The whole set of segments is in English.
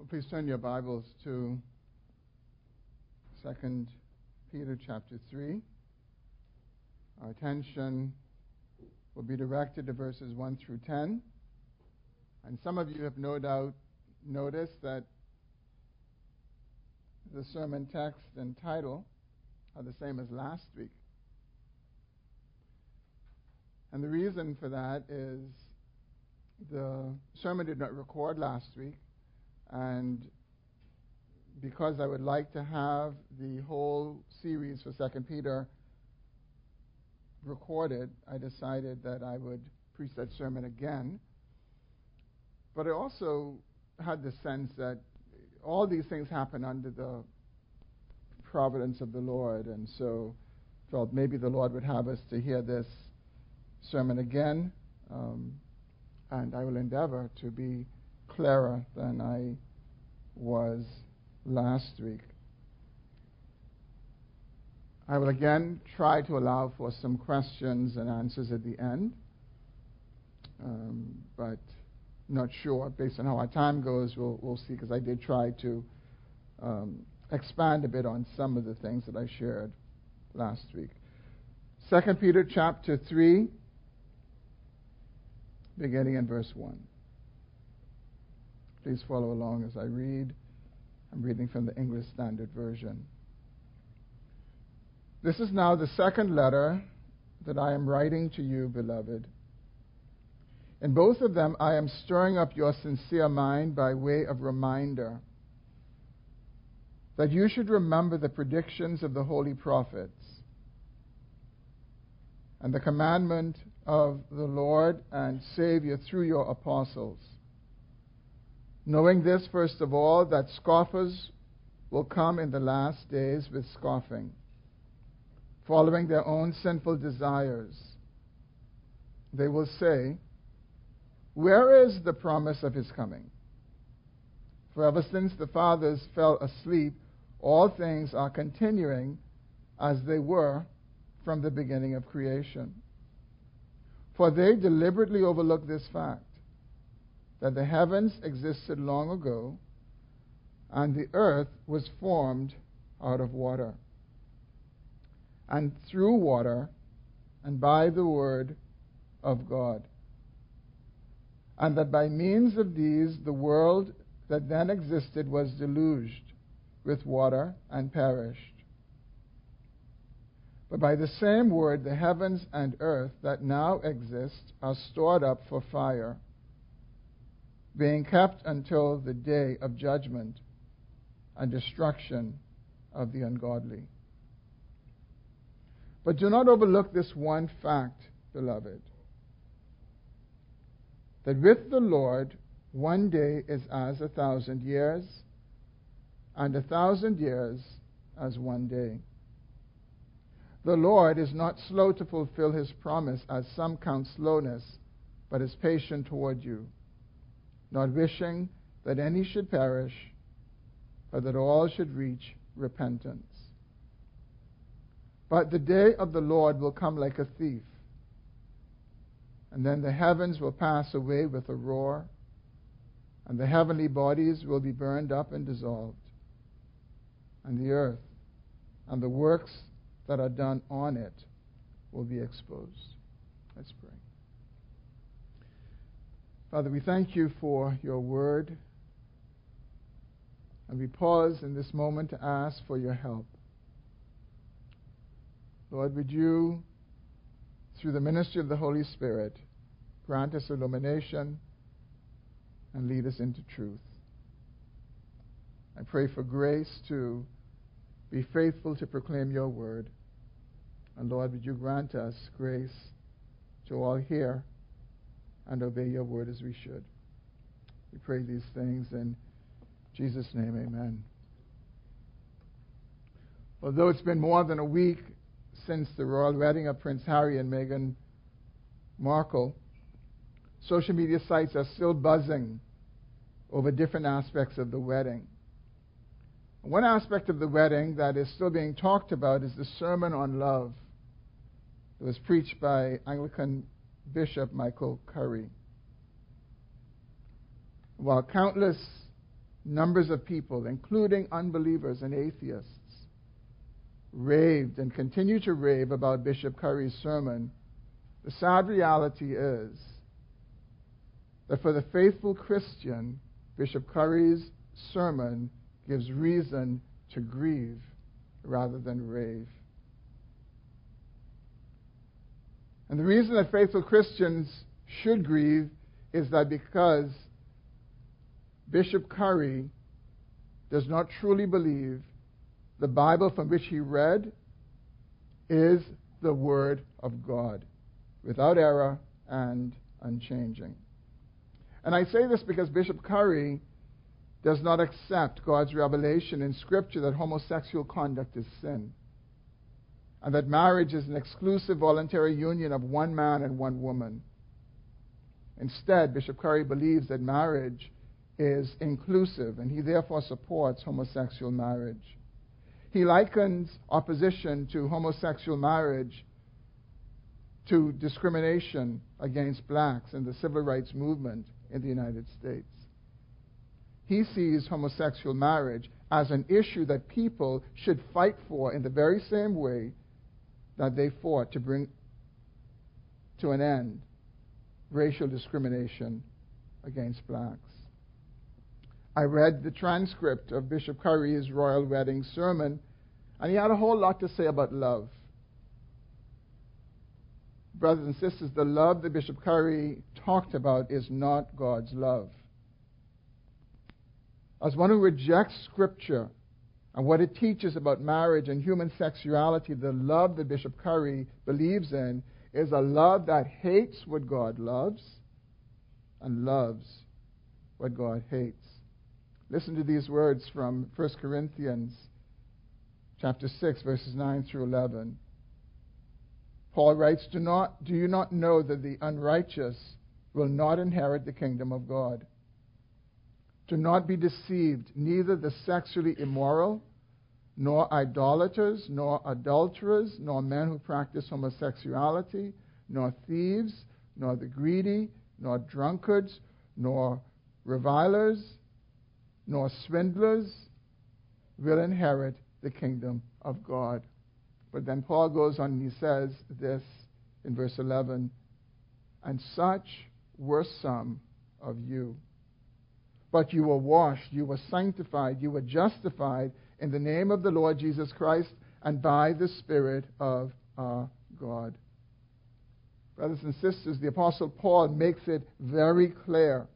Well, please turn your Bibles to 2 Peter chapter 3. Our attention will be directed to verses 1 through 10. And some of you have no doubt noticed that the sermon text and title are the same as last week. And the reason for that is the sermon did not record last week, and because I would like to have the whole series for Second Peter recorded, I decided that I would preach that sermon again. But I also had the sense that all these things happen under the providence of the Lord, and so felt maybe the Lord would have us to hear this sermon again, um, and I will endeavor to be clearer than I was last week. I will again try to allow for some questions and answers at the end, um, but not sure. Based on how our time goes, we'll, we'll see, because I did try to um, expand a bit on some of the things that I shared last week. 2 Peter chapter 3, beginning in verse 1. Please follow along as I read. I'm reading from the English Standard Version. This is now the second letter that I am writing to you, beloved. In both of them, I am stirring up your sincere mind by way of reminder that you should remember the predictions of the holy prophets and the commandment of the Lord and Savior through your apostles Knowing this, first of all, that scoffers will come in the last days with scoffing, following their own sinful desires. They will say, Where is the promise of his coming? For ever since the fathers fell asleep, all things are continuing as they were from the beginning of creation. For they deliberately overlook this fact that the heavens existed long ago and the earth was formed out of water. And through water and by the word of God. And that by means of these the world that then existed was deluged with water and perished. But by the same word the heavens and earth that now exist are stored up for fire being kept until the day of judgment and destruction of the ungodly. But do not overlook this one fact, beloved, that with the Lord, one day is as a thousand years, and a thousand years as one day. The Lord is not slow to fulfill his promise, as some count slowness, but is patient toward you not wishing that any should perish, but that all should reach repentance. But the day of the Lord will come like a thief, and then the heavens will pass away with a roar, and the heavenly bodies will be burned up and dissolved, and the earth and the works that are done on it will be exposed. Let's pray. Father, we thank you for your word. And we pause in this moment to ask for your help. Lord, would you, through the ministry of the Holy Spirit, grant us illumination and lead us into truth. I pray for grace to be faithful to proclaim your word. And Lord, would you grant us grace to all hear and obey your word as we should. We pray these things in Jesus' name, amen. Although it's been more than a week since the royal wedding of Prince Harry and Meghan Markle, social media sites are still buzzing over different aspects of the wedding. One aspect of the wedding that is still being talked about is the Sermon on Love. It was preached by Anglican Bishop Michael Curry. While countless numbers of people, including unbelievers and atheists, raved and continue to rave about Bishop Curry's sermon, the sad reality is that for the faithful Christian, Bishop Curry's sermon gives reason to grieve rather than rave. And the reason that faithful Christians should grieve is that because Bishop Curry does not truly believe the Bible from which he read is the Word of God, without error and unchanging. And I say this because Bishop Curry does not accept God's revelation in Scripture that homosexual conduct is sin and that marriage is an exclusive voluntary union of one man and one woman. Instead, Bishop Curry believes that marriage is inclusive, and he therefore supports homosexual marriage. He likens opposition to homosexual marriage to discrimination against blacks in the civil rights movement in the United States. He sees homosexual marriage as an issue that people should fight for in the very same way that they fought to bring to an end racial discrimination against blacks. I read the transcript of Bishop Curry's royal wedding sermon, and he had a whole lot to say about love. Brothers and sisters, the love that Bishop Curry talked about is not God's love. As one who rejects Scripture and what it teaches about marriage and human sexuality, the love that Bishop Curry believes in is a love that hates what God loves and loves what God hates. Listen to these words from 1 Corinthians chapter 6 verses 9 through 11. Paul writes, do, not, do you not know that the unrighteous will not inherit the kingdom of God? Do not be deceived. Neither the sexually immoral, nor idolaters, nor adulterers, nor men who practice homosexuality, nor thieves, nor the greedy, nor drunkards, nor revilers, nor swindlers will inherit the kingdom of God. But then Paul goes on and he says this in verse 11 And such were some of you. But you were washed, you were sanctified, you were justified in the name of the Lord Jesus Christ and by the Spirit of our God. Brothers and sisters, the Apostle Paul makes it very clear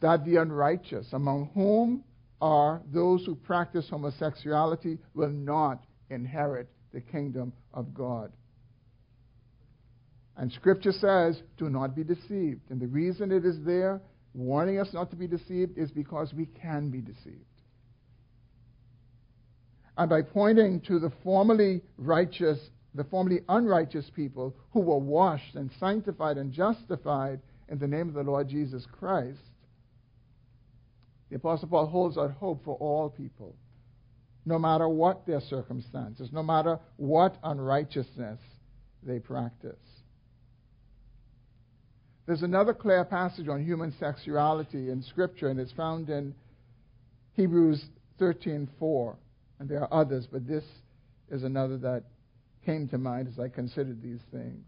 that the unrighteous, among whom are those who practice homosexuality, will not inherit the kingdom of God. And Scripture says, do not be deceived. And the reason it is there, warning us not to be deceived, is because we can be deceived. And by pointing to the formerly righteous, the formerly unrighteous people who were washed and sanctified and justified in the name of the Lord Jesus Christ, the Apostle Paul holds out hope for all people, no matter what their circumstances, no matter what unrighteousness they practice. There's another clear passage on human sexuality in Scripture, and it's found in Hebrews 13:4, and there are others, but this is another that came to mind as I considered these things.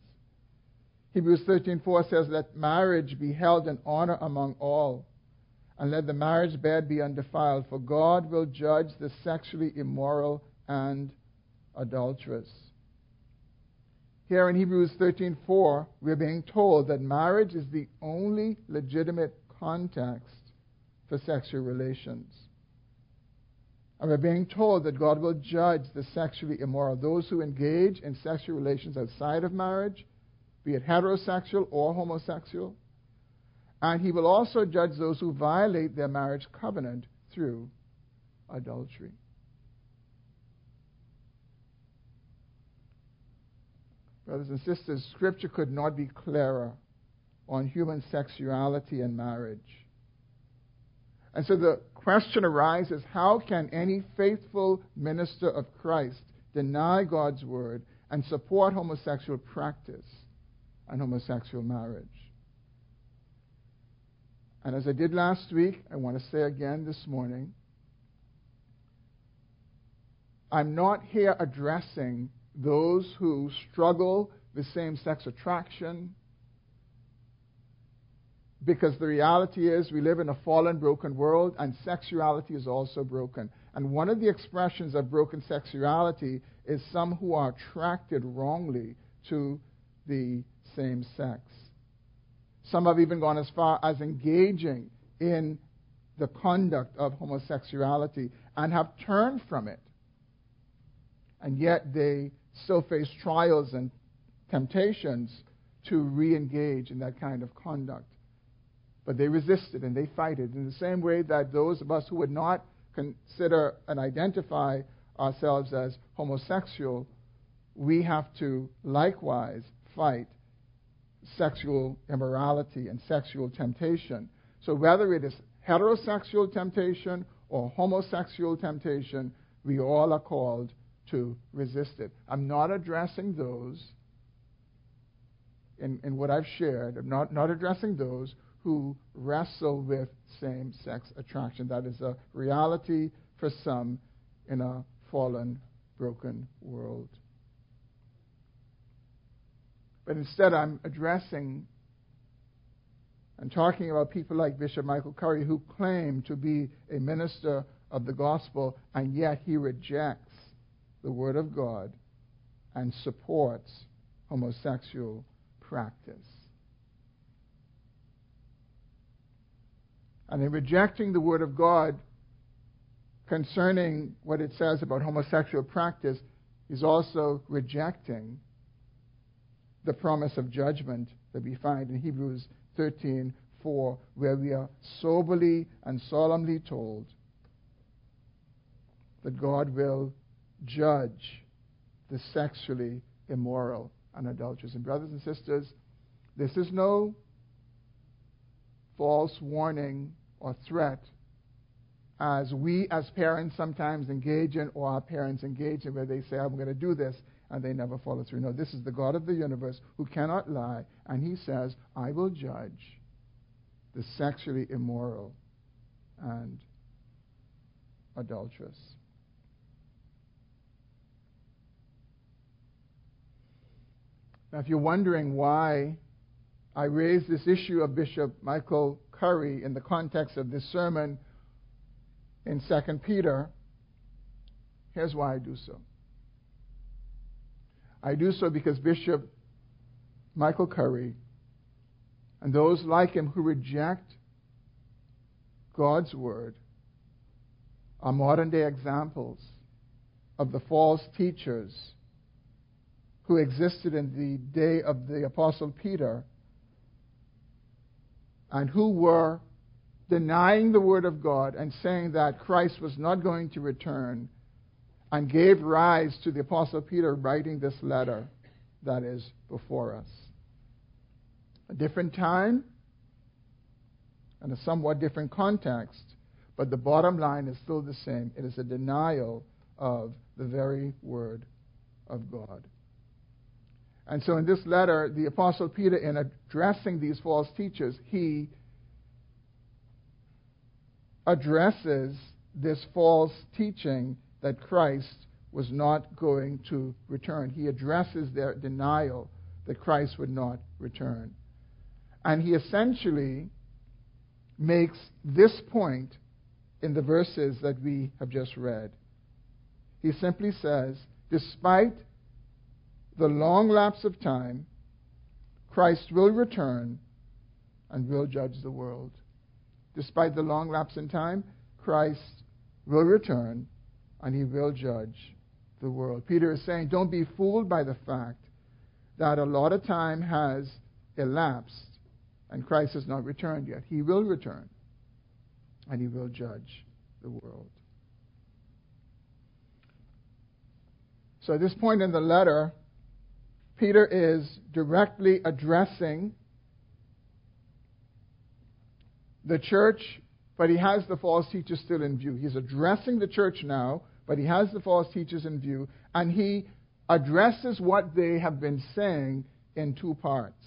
Hebrews 13:4 says, "Let marriage be held in honor among all, and let the marriage bed be undefiled, for God will judge the sexually immoral and adulterous." Here in Hebrews 13:4, we're being told that marriage is the only legitimate context for sexual relations. And we're being told that God will judge the sexually immoral, those who engage in sexual relations outside of marriage, be it heterosexual or homosexual. And he will also judge those who violate their marriage covenant through adultery. Brothers and sisters, Scripture could not be clearer on human sexuality and marriage. And so the question arises how can any faithful minister of Christ deny God's word and support homosexual practice and homosexual marriage? And as I did last week, I want to say again this morning I'm not here addressing those who struggle with same sex attraction because the reality is we live in a fallen, broken world, and sexuality is also broken. And one of the expressions of broken sexuality is some who are attracted wrongly to the same sex. Some have even gone as far as engaging in the conduct of homosexuality and have turned from it. And yet they still face trials and temptations to re engage in that kind of conduct. But they resisted and they fight it in the same way that those of us who would not consider and identify ourselves as homosexual, we have to likewise fight sexual immorality and sexual temptation. So whether it is heterosexual temptation or homosexual temptation, we all are called to resist it. I'm not addressing those in, in what I've shared. I'm not, not addressing those who wrestle with same sex attraction. That is a reality for some in a fallen, broken world. But instead, I'm addressing and talking about people like Bishop Michael Curry who claim to be a minister of the gospel, and yet he rejects the Word of God and supports homosexual practice. And in rejecting the Word of God concerning what it says about homosexual practice, he's also rejecting the promise of judgment that we find in Hebrews 13 4, where we are soberly and solemnly told that God will judge the sexually immoral and adulterous. And, brothers and sisters, this is no false warning or threat as we as parents sometimes engage in, or our parents engage in, where they say, I'm going to do this, and they never follow through. No, this is the God of the universe who cannot lie, and he says, I will judge the sexually immoral and adulterous. Now, if you're wondering why I raised this issue of Bishop Michael Curry in the context of this sermon in 2 Peter, here's why I do so. I do so because Bishop Michael Curry and those like him who reject God's word are modern day examples of the false teachers who existed in the day of the Apostle Peter and who were denying the Word of God and saying that Christ was not going to return and gave rise to the Apostle Peter writing this letter that is before us. A different time and a somewhat different context, but the bottom line is still the same. It is a denial of the very Word of God. And so in this letter, the Apostle Peter, in addressing these false teachers, he addresses this false teaching that Christ was not going to return. He addresses their denial that Christ would not return. And he essentially makes this point in the verses that we have just read. He simply says, despite the long lapse of time, Christ will return and will judge the world. Despite the long lapse in time, Christ will return and he will judge the world. Peter is saying, don't be fooled by the fact that a lot of time has elapsed and Christ has not returned yet. He will return and he will judge the world. So at this point in the letter, Peter is directly addressing the church, but he has the false teachers still in view. He's addressing the church now, but he has the false teachers in view, and he addresses what they have been saying in two parts.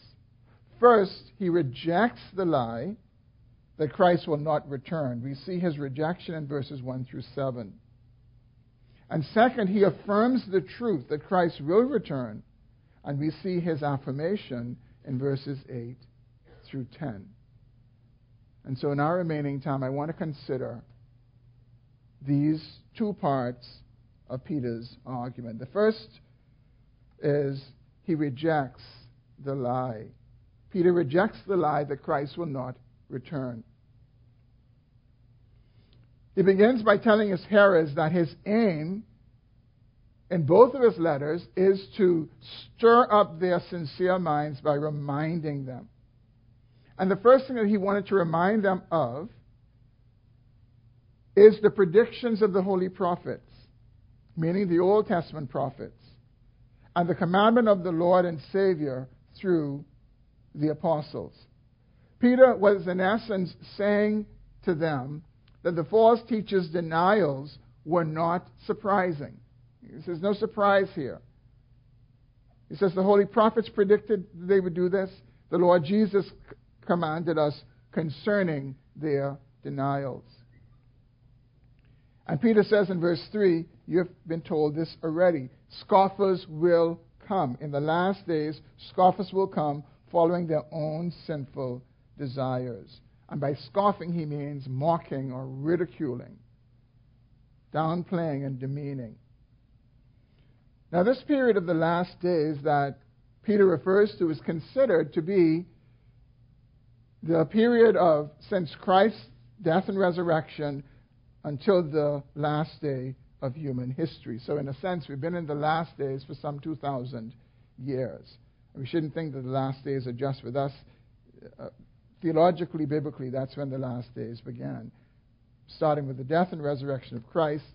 First, he rejects the lie that Christ will not return. We see his rejection in verses 1 through 7. And second, he affirms the truth that Christ will return. And we see his affirmation in verses 8 through 10. And so, in our remaining time, I want to consider these two parts of Peter's argument. The first is he rejects the lie. Peter rejects the lie that Christ will not return. He begins by telling his hearers that his aim in both of his letters is to stir up their sincere minds by reminding them. And the first thing that he wanted to remind them of is the predictions of the holy prophets, meaning the Old Testament prophets, and the commandment of the Lord and Savior through the apostles. Peter was, in essence, saying to them that the false teachers' denials were not surprising. He says, no surprise here. He says, the holy prophets predicted they would do this. The Lord Jesus commanded us concerning their denials. And Peter says in verse 3, You've been told this already. Scoffers will come. In the last days, scoffers will come following their own sinful desires. And by scoffing, he means mocking or ridiculing, downplaying and demeaning. Now, this period of the last days that Peter refers to is considered to be the period of since Christ's death and resurrection until the last day of human history. So, in a sense, we've been in the last days for some 2,000 years. We shouldn't think that the last days are just with us. Uh, theologically, biblically, that's when the last days began, starting with the death and resurrection of Christ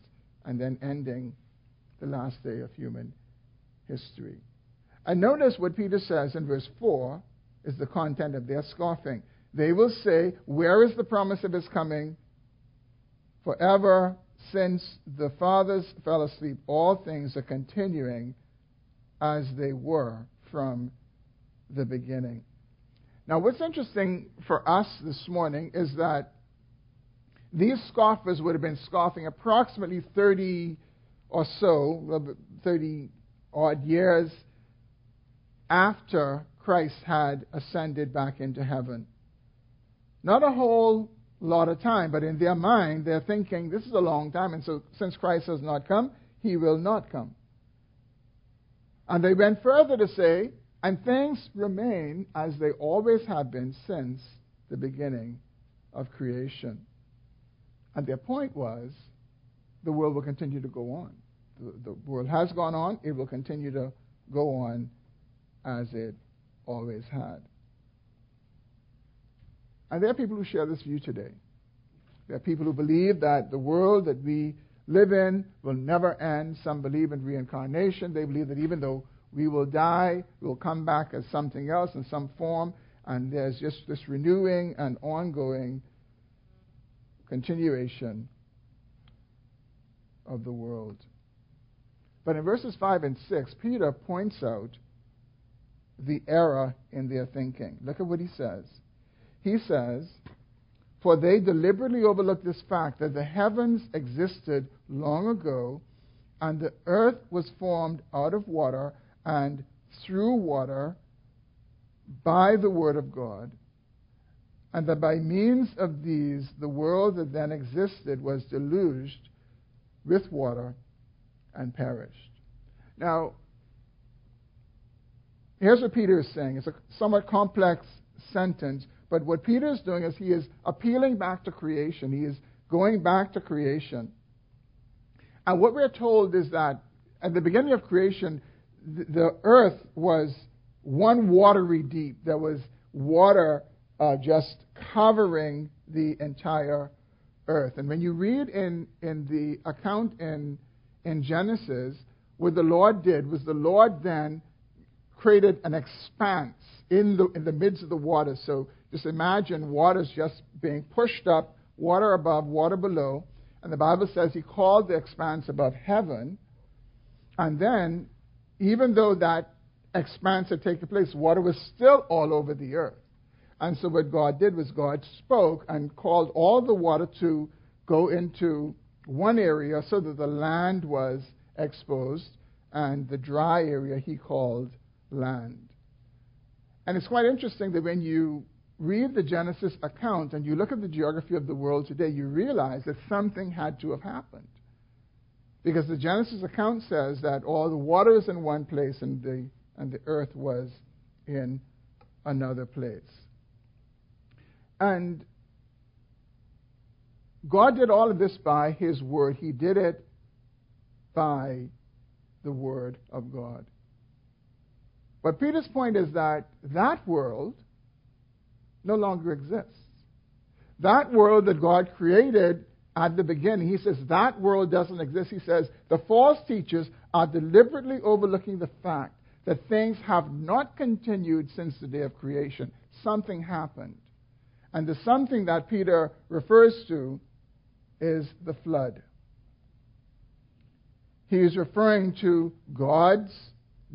and then ending the last day of human history. And notice what Peter says in verse 4 is the content of their scoffing. They will say, Where is the promise of his coming? Forever since the fathers fell asleep, all things are continuing as they were from the beginning. Now, what's interesting for us this morning is that these scoffers would have been scoffing approximately 30 or so, 30 odd years after Christ had ascended back into heaven. Not a whole lot of time, but in their mind, they're thinking, this is a long time, and so since Christ has not come, he will not come. And they went further to say, and things remain as they always have been since the beginning of creation. And their point was, the world will continue to go on the, the world has gone on, it will continue to go on as it always had. And there are people who share this view today. There are people who believe that the world that we live in will never end. Some believe in reincarnation. They believe that even though we will die, we'll come back as something else in some form, and there's just this renewing and ongoing continuation of the world. But in verses 5 and 6, Peter points out the error in their thinking. Look at what he says. He says, For they deliberately overlooked this fact that the heavens existed long ago, and the earth was formed out of water and through water by the word of God, and that by means of these the world that then existed was deluged with water and perished. Now, here's what Peter is saying. It's a somewhat complex sentence, but what Peter is doing is he is appealing back to creation. He is going back to creation. And what we're told is that at the beginning of creation, the, earth was one watery deep. There was water uh, just covering the entire earth. And when you read in, in the account in in Genesis, what the Lord did was the Lord then created an expanse in the, in the midst of the water. So just imagine waters just being pushed up, water above, water below. And the Bible says he called the expanse above heaven. And then, even though that expanse had taken place, water was still all over the earth. And so what God did was God spoke and called all the water to go into one area so that the land was exposed and the dry area he called land. And it's quite interesting that when you read the Genesis account and you look at the geography of the world today, you realize that something had to have happened. Because the Genesis account says that all the water is in one place and the, and the earth was in another place. And God did all of this by His Word. He did it by the Word of God. But Peter's point is that that world no longer exists. That world that God created at the beginning, he says that world doesn't exist. He says the false teachers are deliberately overlooking the fact that things have not continued since the day of creation. Something happened. And the something that Peter refers to is the flood. He is referring to God's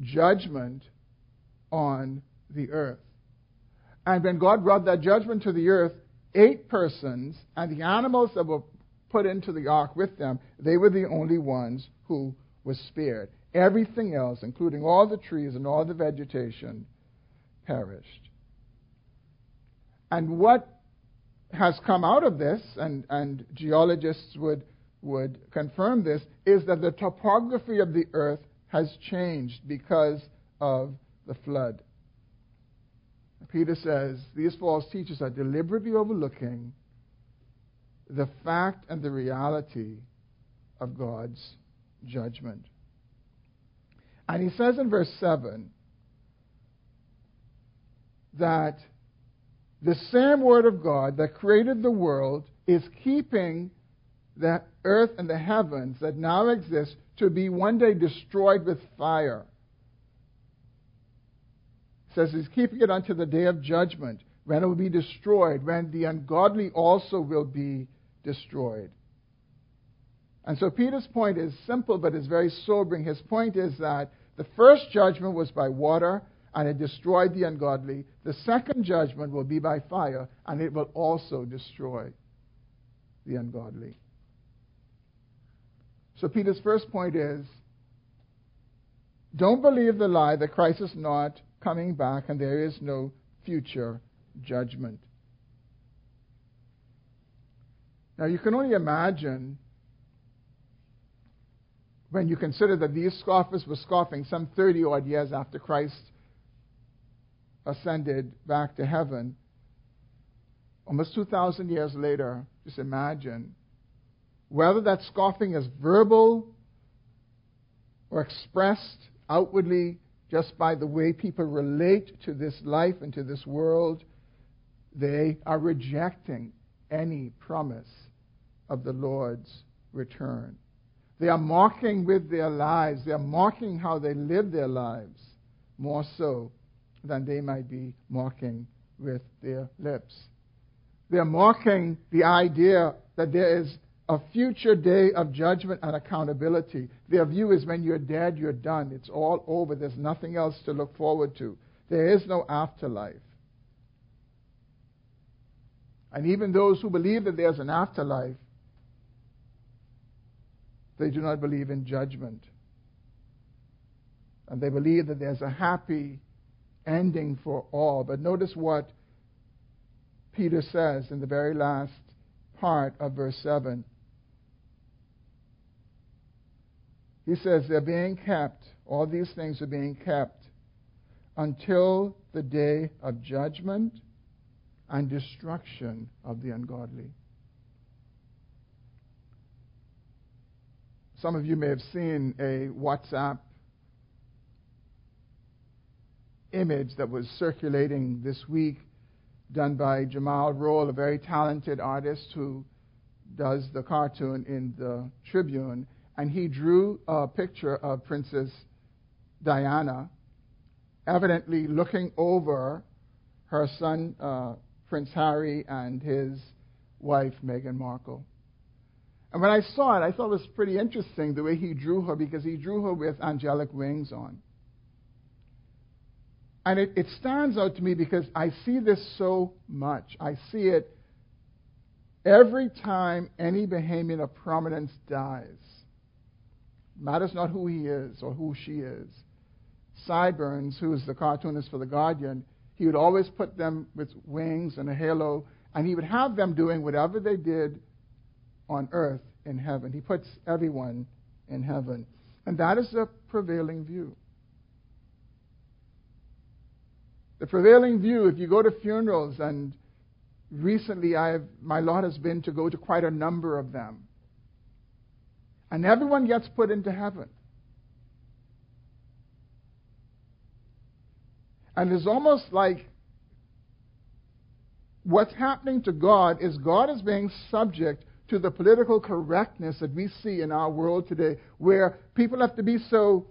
judgment on the earth. And when God brought that judgment to the earth, eight persons and the animals that were put into the ark with them, they were the only ones who were spared. Everything else, including all the trees and all the vegetation, perished. And what has come out of this, and, and geologists would, would confirm this, is that the topography of the earth has changed because of the flood. Peter says these false teachers are deliberately overlooking the fact and the reality of God's judgment. And he says in verse 7 that the same Word of God that created the world is keeping the earth and the heavens that now exist to be one day destroyed with fire says he's keeping it unto the day of judgment, when it will be destroyed, when the ungodly also will be destroyed. And so Peter's point is simple, but is very sobering. His point is that the first judgment was by water, and it destroyed the ungodly. The second judgment will be by fire, and it will also destroy the ungodly. So Peter's first point is don't believe the lie that Christ is not coming back and there is no future judgment. Now, you can only imagine when you consider that these scoffers were scoffing some 30 odd years after Christ ascended back to heaven. Almost 2,000 years later, just imagine whether that scoffing is verbal or expressed outwardly just by the way people relate to this life and to this world, they are rejecting any promise of the Lord's return. They are mocking with their lives. They are mocking how they live their lives more so than they might be mocking with their lips. They are mocking the idea that there is a future day of judgment and accountability. Their view is when you're dead, you're done. It's all over. There's nothing else to look forward to. There is no afterlife. And even those who believe that there's an afterlife, they do not believe in judgment. And they believe that there's a happy ending for all. But notice what Peter says in the very last part of verse 7. He says they're being kept, all these things are being kept until the day of judgment and destruction of the ungodly. Some of you may have seen a WhatsApp image that was circulating this week done by Jamal Rolle, a very talented artist who does the cartoon in the Tribune and he drew a picture of Princess Diana, evidently looking over her son, uh, Prince Harry, and his wife, Meghan Markle. And when I saw it, I thought it was pretty interesting the way he drew her because he drew her with angelic wings on. And it, it stands out to me because I see this so much. I see it every time any Bahamian of prominence dies. Matters not who he is or who she is. Sideburns, who is the cartoonist for The Guardian, he would always put them with wings and a halo, and he would have them doing whatever they did on earth in heaven. He puts everyone in heaven. And that is the prevailing view. The prevailing view, if you go to funerals, and recently I've, my lot has been to go to quite a number of them, and everyone gets put into heaven. And it's almost like what's happening to God is God is being subject to the political correctness that we see in our world today, where people have to be so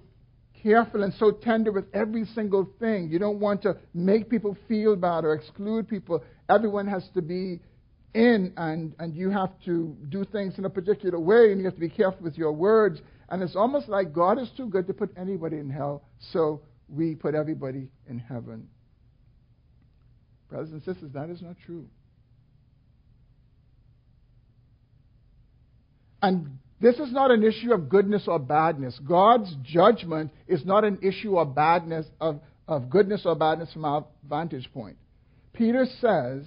careful and so tender with every single thing. You don't want to make people feel bad or exclude people. Everyone has to be in, and, and you have to do things in a particular way, and you have to be careful with your words. And it's almost like God is too good to put anybody in hell, so we put everybody in heaven. Brothers and sisters, that is not true. And this is not an issue of goodness or badness. God's judgment is not an issue of badness of, of goodness or badness from our vantage point. Peter says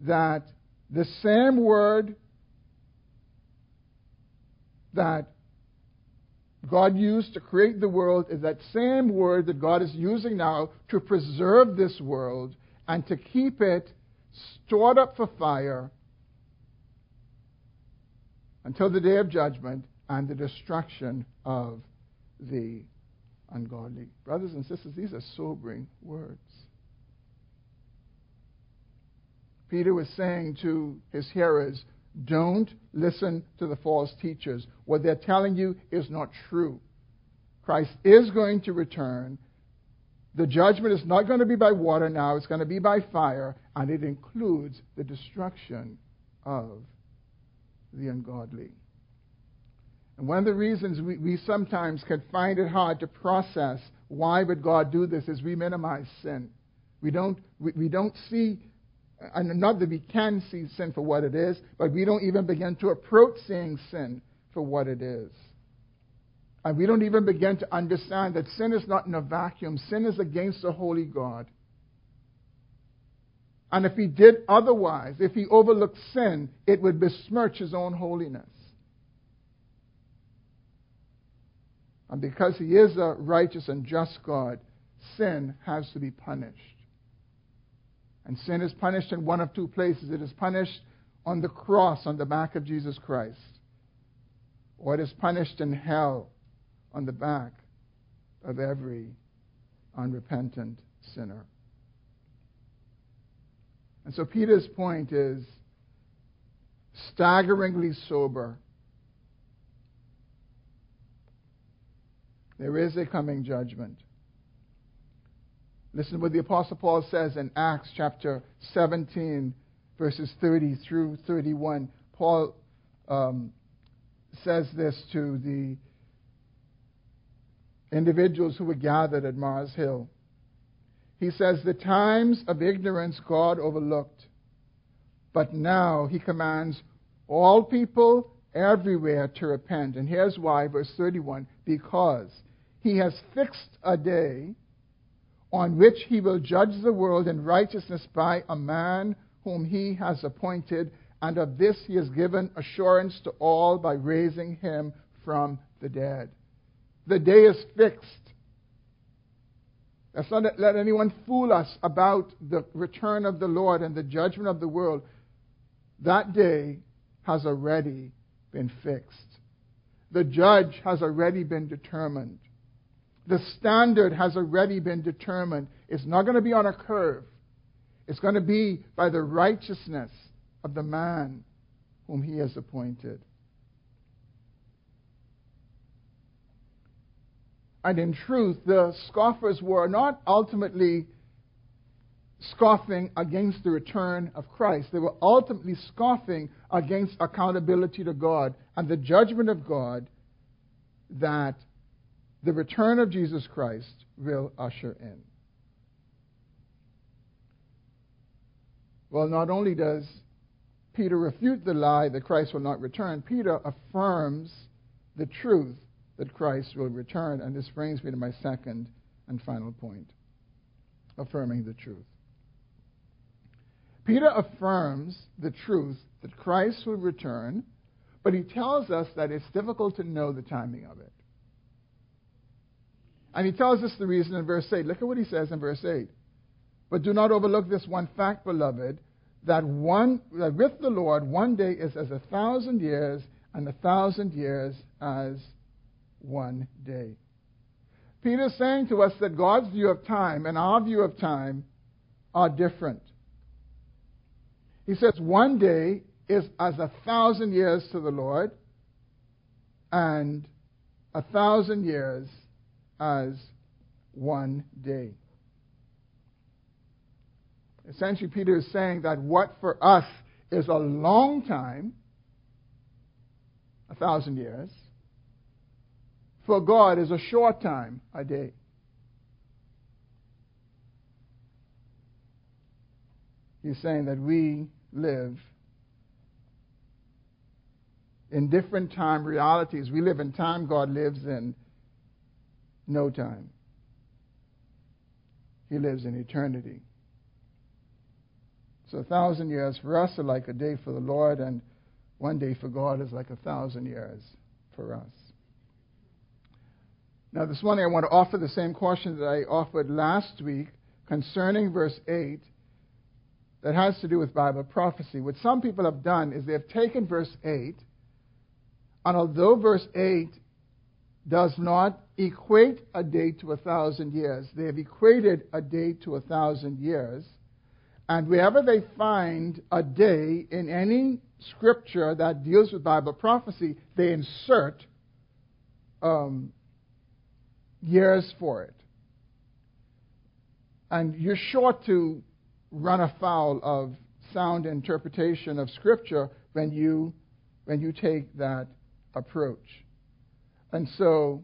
that the same word that God used to create the world is that same word that God is using now to preserve this world and to keep it stored up for fire until the day of judgment and the destruction of the ungodly. Brothers and sisters, these are sobering words. Peter was saying to his hearers, don't listen to the false teachers. What they're telling you is not true. Christ is going to return. The judgment is not going to be by water now, it's going to be by fire, and it includes the destruction of the ungodly. And one of the reasons we, we sometimes can find it hard to process why would God do this is we minimize sin. We don't, we, we don't see and not that we can see sin for what it is, but we don't even begin to approach seeing sin for what it is. And we don't even begin to understand that sin is not in a vacuum. Sin is against a holy God. And if he did otherwise, if he overlooked sin, it would besmirch his own holiness. And because he is a righteous and just God, sin has to be punished. And sin is punished in one of two places. It is punished on the cross on the back of Jesus Christ, or it is punished in hell on the back of every unrepentant sinner. And so Peter's point is staggeringly sober. There is a coming judgment. Listen what the Apostle Paul says in Acts chapter 17, verses 30 through 31. Paul um, says this to the individuals who were gathered at Mars Hill. He says, The times of ignorance God overlooked, but now he commands all people everywhere to repent. And here's why, verse 31 because he has fixed a day on which he will judge the world in righteousness by a man whom he has appointed, and of this he has given assurance to all by raising him from the dead. The day is fixed. Let's not let anyone fool us about the return of the Lord and the judgment of the world. That day has already been fixed. The judge has already been determined. The standard has already been determined. It's not going to be on a curve. It's going to be by the righteousness of the man whom he has appointed. And in truth, the scoffers were not ultimately scoffing against the return of Christ. They were ultimately scoffing against accountability to God and the judgment of God that the return of Jesus Christ will usher in. Well, not only does Peter refute the lie that Christ will not return, Peter affirms the truth that Christ will return. And this brings me to my second and final point affirming the truth. Peter affirms the truth that Christ will return, but he tells us that it's difficult to know the timing of it. And he tells us the reason in verse 8. Look at what he says in verse 8. But do not overlook this one fact, beloved, that one that with the Lord one day is as a thousand years, and a thousand years as one day. Peter is saying to us that God's view of time and our view of time are different. He says one day is as a thousand years to the Lord, and a thousand years as one day. Essentially, Peter is saying that what for us is a long time, a thousand years, for God is a short time, a day. He's saying that we live in different time realities. We live in time, God lives in no time. He lives in eternity. So a thousand years for us are like a day for the Lord, and one day for God is like a thousand years for us. Now, this morning I want to offer the same question that I offered last week concerning verse 8 that has to do with Bible prophecy. What some people have done is they have taken verse 8, and although verse 8 does not equate a day to a thousand years, they have equated a day to a thousand years and wherever they find a day in any scripture that deals with Bible prophecy, they insert um, years for it. And you're sure to run afoul of sound interpretation of Scripture when you, when you take that approach. And so,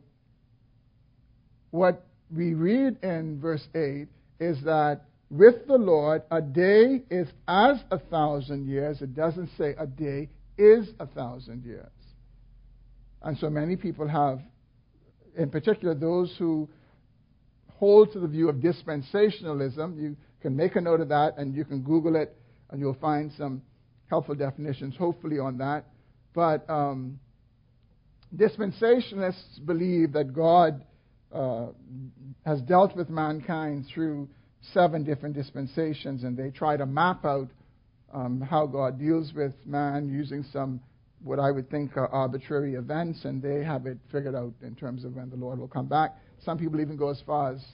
what we read in verse 8 is that with the Lord, a day is as a thousand years. It doesn't say a day is a thousand years. And so many people have, in particular, those who hold to the view of dispensationalism. You can make a note of that and you can Google it and you'll find some helpful definitions, hopefully, on that. But um, dispensationalists believe that God uh, has dealt with mankind through seven different dispensations, and they try to map out um, how God deals with man using some what I would think are arbitrary events, and they have it figured out in terms of when the Lord will come back. Some people even go as far as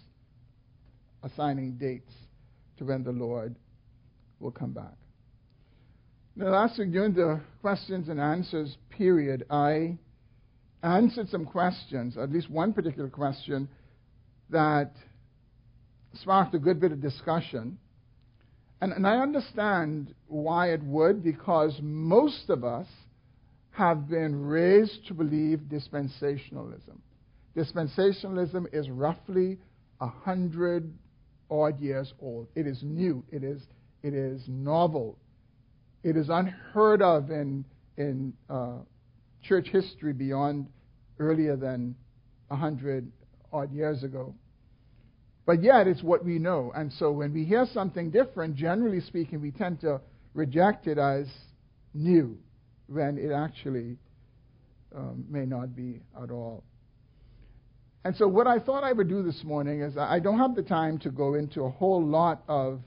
assigning dates to when the Lord will come back. Now, last week during the questions and answers period, I answered some questions, at least one particular question that sparked a good bit of discussion. And, and I understand why it would, because most of us have been raised to believe dispensationalism. Dispensationalism is roughly a hundred odd years old. It is new. It is, it is novel. It is unheard of in, in uh, church history beyond earlier than a hundred odd years ago. But yet, it's what we know. And so when we hear something different, generally speaking, we tend to reject it as new when it actually um, may not be at all. And so, what I thought I would do this morning is I don't have the time to go into a whole lot of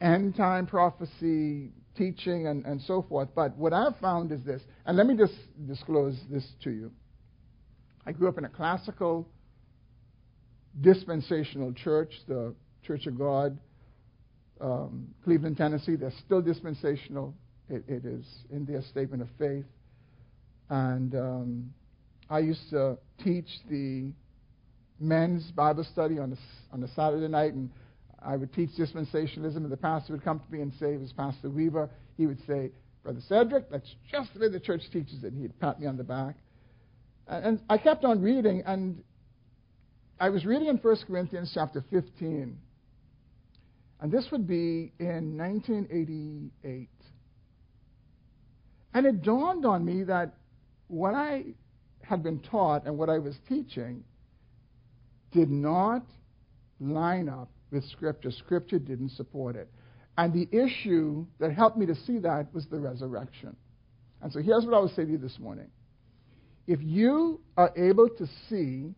end time prophecy teaching and, and so forth, but what I've found is this, and let me just disclose this to you. I grew up in a classical dispensational church, the Church of God, um, Cleveland, Tennessee. They're still dispensational. It, it is in their statement of faith. And um, I used to teach the men's Bible study on a, on a Saturday night, and I would teach dispensationalism, and the pastor would come to me and say, it was Pastor Weaver, he would say, Brother Cedric, that's just the way the church teaches it. And he'd pat me on the back. And I kept on reading, and I was reading in 1 Corinthians chapter 15, and this would be in 1988. And it dawned on me that what I had been taught and what I was teaching did not line up with Scripture. Scripture didn't support it. And the issue that helped me to see that was the resurrection. And so here's what I would say to you this morning. If you are able to see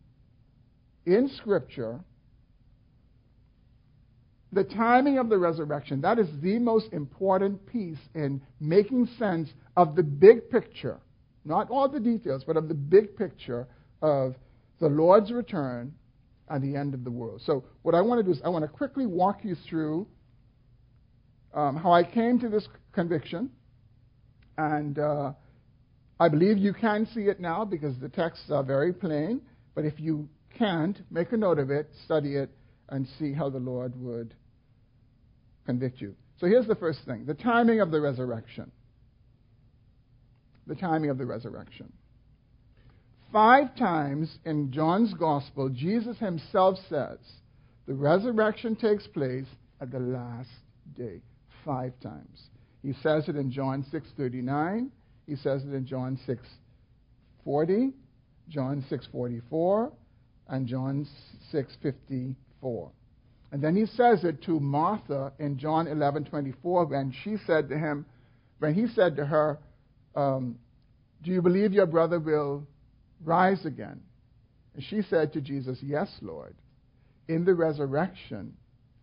in Scripture the timing of the resurrection, that is the most important piece in making sense of the big picture, not all the details, but of the big picture of the Lord's return and the end of the world. So, what I want to do is I want to quickly walk you through um, how I came to this conviction. And uh, I believe you can see it now because the texts are very plain. But if you can't, make a note of it, study it, and see how the Lord would convict you. So here's the first thing the timing of the resurrection. The timing of the resurrection. Five times in John's Gospel, Jesus himself says the resurrection takes place at the last day. Five times. He says it in John 6:39. He says it in John 6:40, John 6:44, and John 6:54. And then he says it to Martha in John 11:24 when she said to him, when he said to her, um, "Do you believe your brother will rise again?" And she said to Jesus, "Yes, Lord, in the resurrection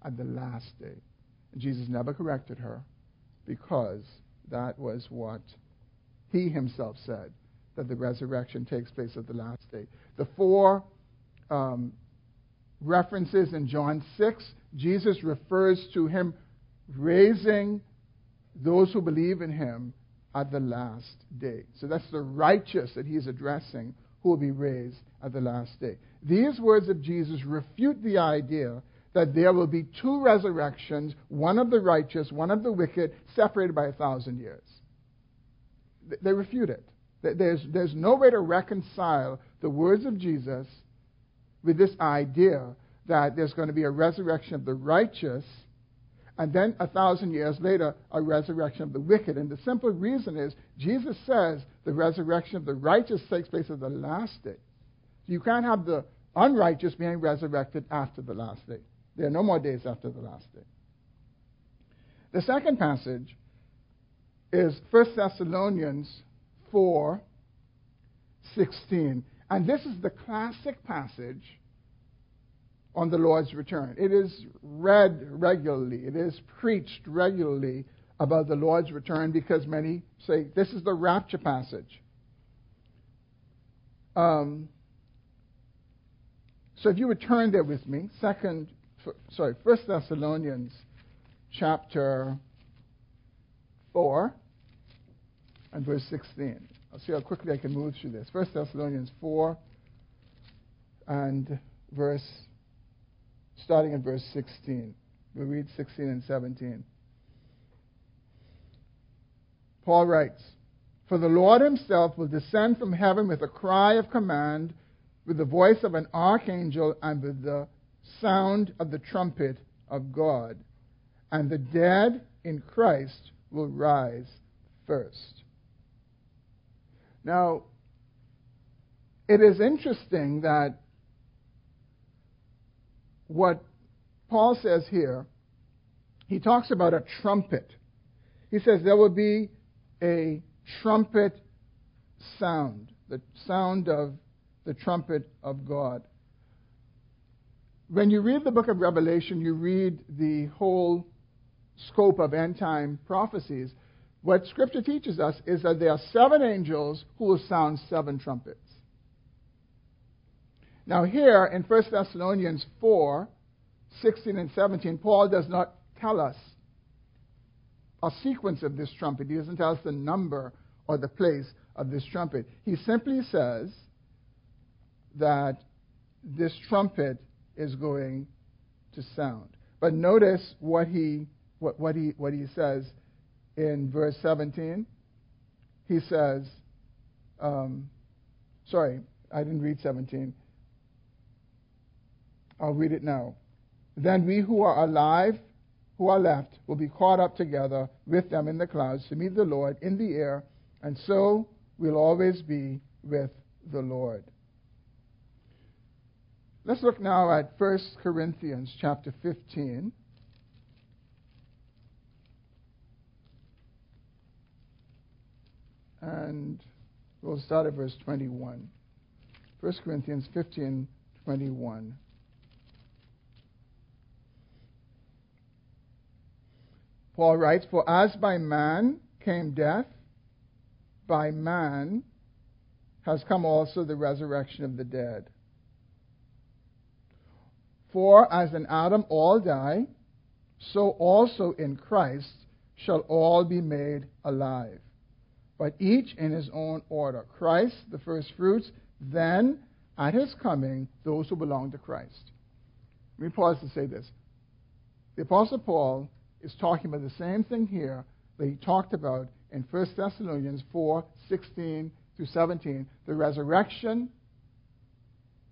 at the last day." And Jesus never corrected her because that was what he himself said that the resurrection takes place at the last day. The four um, references in John 6, Jesus refers to him raising those who believe in him at the last day. So that's the righteous that he's addressing who will be raised at the last day. These words of Jesus refute the idea that there will be two resurrections, one of the righteous, one of the wicked, separated by a thousand years. They refute it. There's, there's no way to reconcile the words of Jesus with this idea that there's going to be a resurrection of the righteous, and then a thousand years later, a resurrection of the wicked. And the simple reason is Jesus says the resurrection of the righteous takes place at the last day. You can't have the unrighteous being resurrected after the last day. There are no more days after the last day. The second passage is 1 Thessalonians 4 16. And this is the classic passage on the Lord's return. It is read regularly, it is preached regularly about the Lord's return because many say this is the rapture passage. Um, so if you would turn there with me, second sorry, First Thessalonians chapter 4 and verse 16. I'll see how quickly I can move through this. First Thessalonians 4 and verse, starting at verse 16. We'll read 16 and 17. Paul writes, For the Lord himself will descend from heaven with a cry of command, with the voice of an archangel, and with the sound of the trumpet of God, and the dead in Christ will rise first. Now, it is interesting that what Paul says here, he talks about a trumpet. He says there will be a trumpet sound, the sound of the trumpet of God when you read the book of Revelation, you read the whole scope of end time prophecies. What Scripture teaches us is that there are seven angels who will sound seven trumpets. Now, here in 1 Thessalonians 4 16 and 17, Paul does not tell us a sequence of this trumpet. He doesn't tell us the number or the place of this trumpet. He simply says that this trumpet is going to sound. But notice what he, what, what he, what he says in verse 17. He says, um, sorry, I didn't read 17. I'll read it now. Then we who are alive, who are left, will be caught up together with them in the clouds to meet the Lord in the air, and so we'll always be with the Lord. Let's look now at 1 Corinthians chapter 15. And we'll start at verse 21. 1 Corinthians 15 21. Paul writes, For as by man came death, by man has come also the resurrection of the dead. For as in Adam all die, so also in Christ shall all be made alive. But each in his own order. Christ, the first fruits, then at his coming, those who belong to Christ. Let me pause to say this. The Apostle Paul is talking about the same thing here that he talked about in 1 Thessalonians 4 16 through 17 the resurrection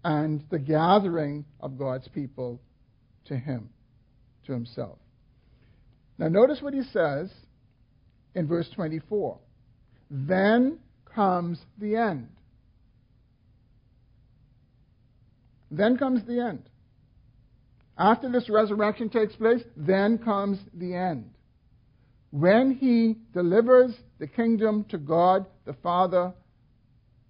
and the gathering of God's people to him, to himself. Now, notice what he says in verse 24. Then comes the end. Then comes the end. After this resurrection takes place, then comes the end. When he delivers the kingdom to God the Father,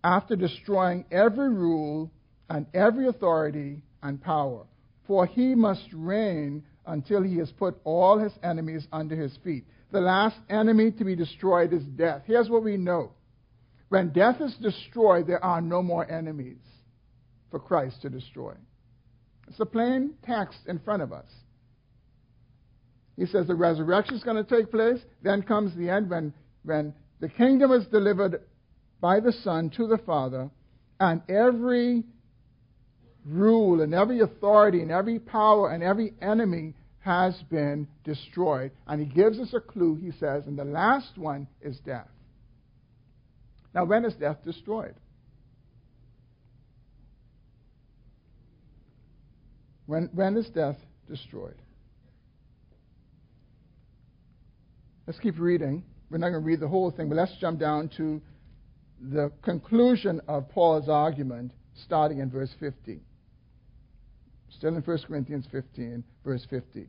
after destroying every rule and every authority and power, for he must reign until he has put all his enemies under his feet. The last enemy to be destroyed is death. Here's what we know when death is destroyed, there are no more enemies for Christ to destroy. It's a plain text in front of us. He says the resurrection is going to take place. Then comes the end when, when the kingdom is delivered by the Son to the Father, and every rule and every authority and every power and every enemy has been destroyed. And he gives us a clue, he says, and the last one is death. Now, when is death destroyed? When, when is death destroyed? Let's keep reading. We're not going to read the whole thing, but let's jump down to the conclusion of Paul's argument starting in verse 50. Still in 1 Corinthians 15, verse 50.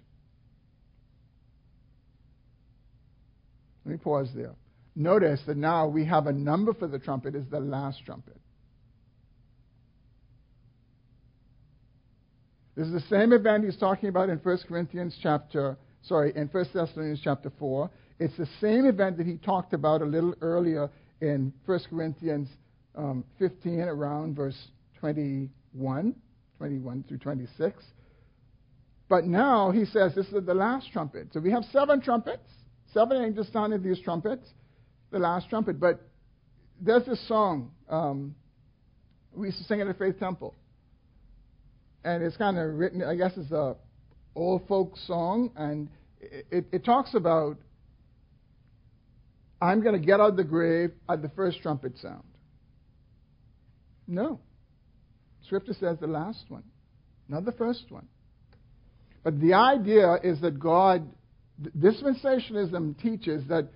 Let me pause there. Notice that now we have a number for the trumpet is the last trumpet. This is the same event he's talking about in 1 Corinthians chapter, sorry, in 1 Thessalonians chapter 4. It's the same event that he talked about a little earlier in 1 Corinthians um, 15, around verse 21, 21 through 26. But now he says this is the last trumpet. So we have seven trumpets, seven angels sounding these trumpets, the last trumpet. But there's this song um, we used to sing at the Faith Temple and it's kind of written. I guess it's a old folk song, and it, it, it talks about I'm going to get out of the grave at the first trumpet sound. No, Scripture says the last one, not the first one. But the idea is that God, dispensationalism teaches that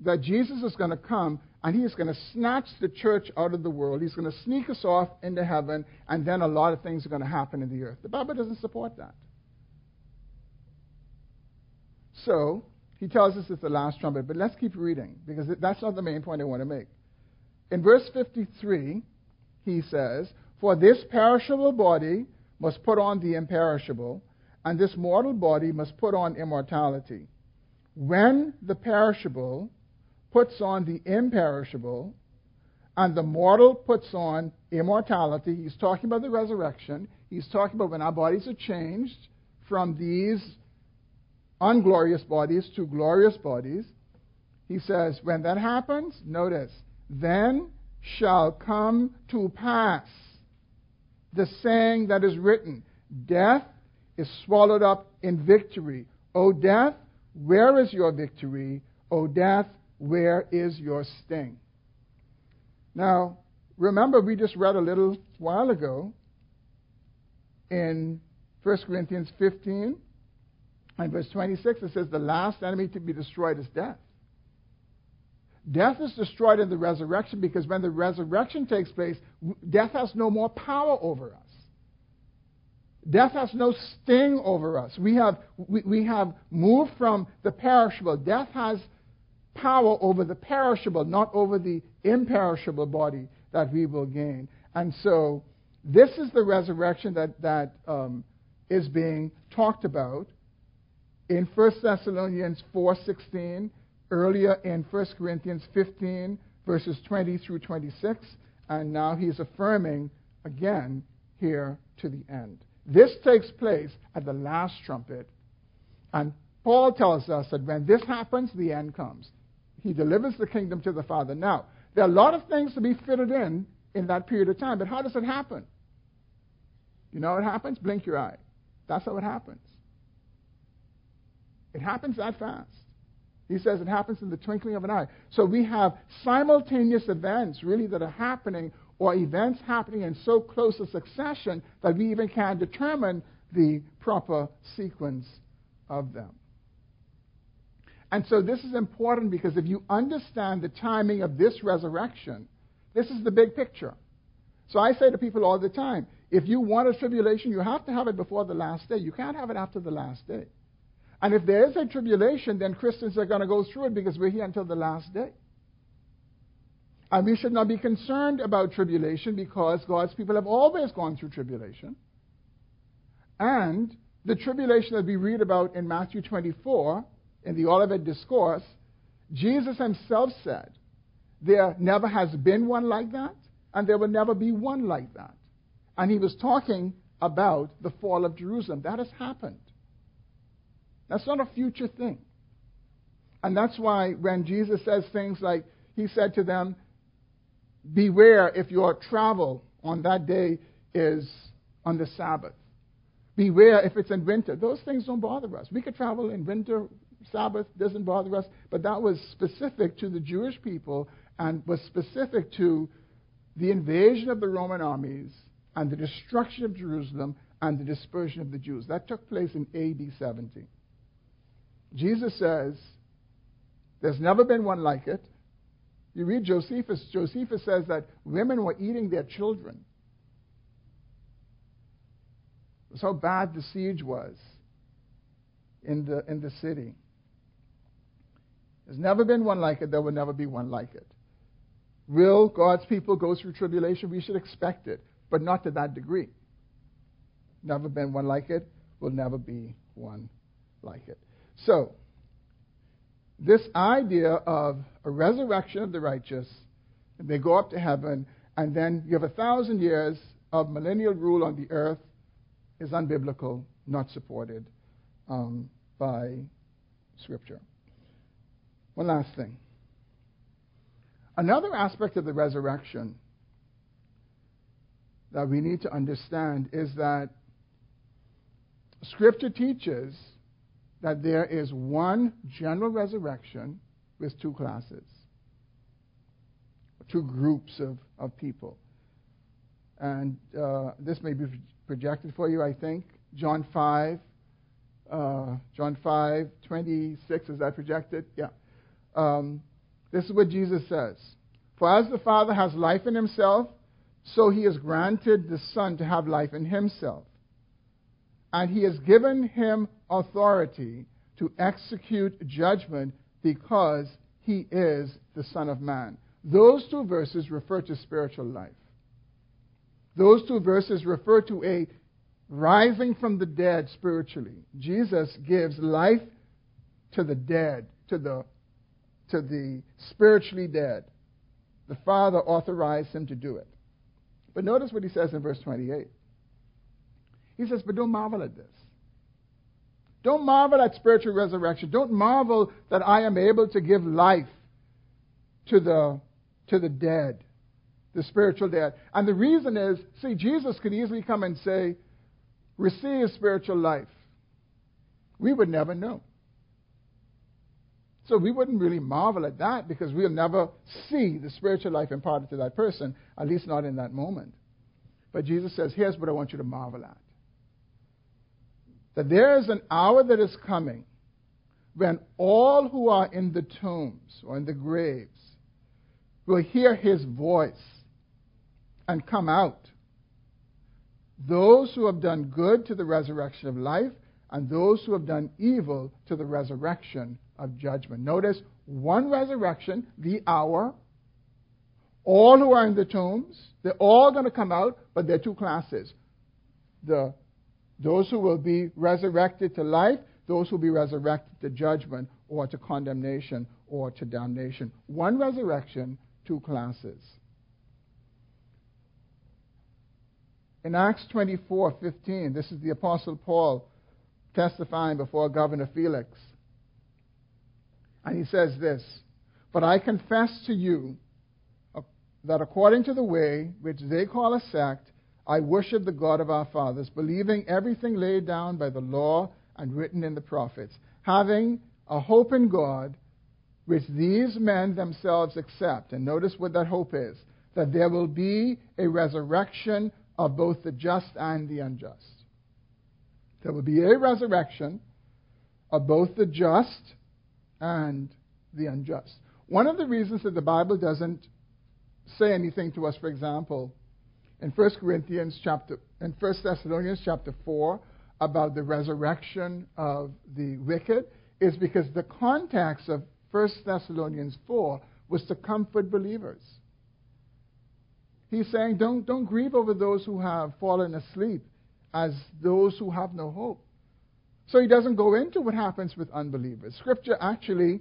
that Jesus is going to come and he is going to snatch the church out of the world. He's going to sneak us off into heaven, and then a lot of things are going to happen in the earth. The Bible doesn't support that. So, he tells us it's the last trumpet, but let's keep reading because that's not the main point I want to make. In verse 53, he says, For this perishable body must put on the imperishable, and this mortal body must put on immortality. When the perishable puts on the imperishable, and the mortal puts on immortality. He's talking about the resurrection. He's talking about when our bodies are changed from these unglorious bodies to glorious bodies. He says, when that happens, notice, then shall come to pass the saying that is written Death is swallowed up in victory. O death, where is your victory? O death, where is your sting? Now, remember, we just read a little while ago in 1 Corinthians 15 and verse 26, it says, The last enemy to be destroyed is death. Death is destroyed in the resurrection because when the resurrection takes place, death has no more power over us. Death has no sting over us. We have, we, we have moved from the perishable. Death has power over the perishable, not over the imperishable body that we will gain. And so, this is the resurrection that, that um, is being talked about in 1 Thessalonians 4:16, earlier in 1 Corinthians 15 verses 20 through 26, and now he's affirming again here to the end. This takes place at the last trumpet, and Paul tells us that when this happens, the end comes. He delivers the kingdom to the Father. Now, there are a lot of things to be fitted in in that period of time, but how does it happen? You know what happens? Blink your eye. That's how it happens. It happens that fast. He says it happens in the twinkling of an eye. So we have simultaneous events, really, that are happening, or events happening in so close a succession that we even can't determine the proper sequence of them. And so this is important because if you understand the timing of this resurrection, this is the big picture. So I say to people all the time if you want a tribulation, you have to have it before the last day. You can't have it after the last day. And if there is a tribulation, then Christians are going to go through it because we're here until the last day. And we should not be concerned about tribulation because God's people have always gone through tribulation. And the tribulation that we read about in Matthew 24, in the Olivet Discourse, Jesus himself said, There never has been one like that, and there will never be one like that. And he was talking about the fall of Jerusalem. That has happened. That's not a future thing. And that's why when Jesus says things like, He said to them, Beware if your travel on that day is on the Sabbath. Beware if it's in winter. Those things don't bother us. We could travel in winter, Sabbath doesn't bother us, but that was specific to the Jewish people and was specific to the invasion of the Roman armies and the destruction of Jerusalem and the dispersion of the Jews. That took place in AD 70. Jesus says, There's never been one like it. You read Josephus, Josephus says that women were eating their children. That's how bad the siege was in the, in the city. There's never been one like it. There will never be one like it. Will God's people go through tribulation? We should expect it, but not to that degree. Never been one like it. Will never be one like it. So, this idea of a resurrection of the righteous, and they go up to heaven, and then you have a thousand years of millennial rule on the earth, is unbiblical, not supported um, by Scripture. One last thing. Another aspect of the resurrection that we need to understand is that Scripture teaches that there is one general resurrection with two classes, two groups of, of people. And uh, this may be projected for you, I think. John 5, uh, John 5, 26, is that projected? Yeah. Um, this is what Jesus says. For as the Father has life in himself, so he has granted the Son to have life in himself. And he has given him authority to execute judgment because he is the Son of Man. Those two verses refer to spiritual life. Those two verses refer to a rising from the dead spiritually. Jesus gives life to the dead, to the, to the spiritually dead. The Father authorized him to do it. But notice what he says in verse 28. He says, but don't marvel at this. Don't marvel at spiritual resurrection. Don't marvel that I am able to give life to the, to the dead, the spiritual dead. And the reason is, see, Jesus could easily come and say, receive spiritual life. We would never know. So we wouldn't really marvel at that because we'll never see the spiritual life imparted to that person, at least not in that moment. But Jesus says, here's what I want you to marvel at. That there is an hour that is coming when all who are in the tombs or in the graves will hear his voice and come out. Those who have done good to the resurrection of life, and those who have done evil to the resurrection of judgment. Notice one resurrection, the hour. All who are in the tombs, they're all going to come out, but there are two classes. The, those who will be resurrected to life, those who will be resurrected to judgment or to condemnation or to damnation. One resurrection, two classes. In Acts 24:15, this is the apostle Paul testifying before Governor Felix. And he says this But I confess to you uh, that according to the way which they call a sect, I worship the God of our fathers, believing everything laid down by the law and written in the prophets, having a hope in God, which these men themselves accept. And notice what that hope is that there will be a resurrection of both the just and the unjust. There will be a resurrection of both the just and the unjust. One of the reasons that the Bible doesn't say anything to us, for example, in 1 Corinthians chapter, in 1 Thessalonians chapter 4, about the resurrection of the wicked, is because the context of 1 Thessalonians 4 was to comfort believers. He's saying, don't, don't grieve over those who have fallen asleep as those who have no hope. So he doesn't go into what happens with unbelievers. Scripture actually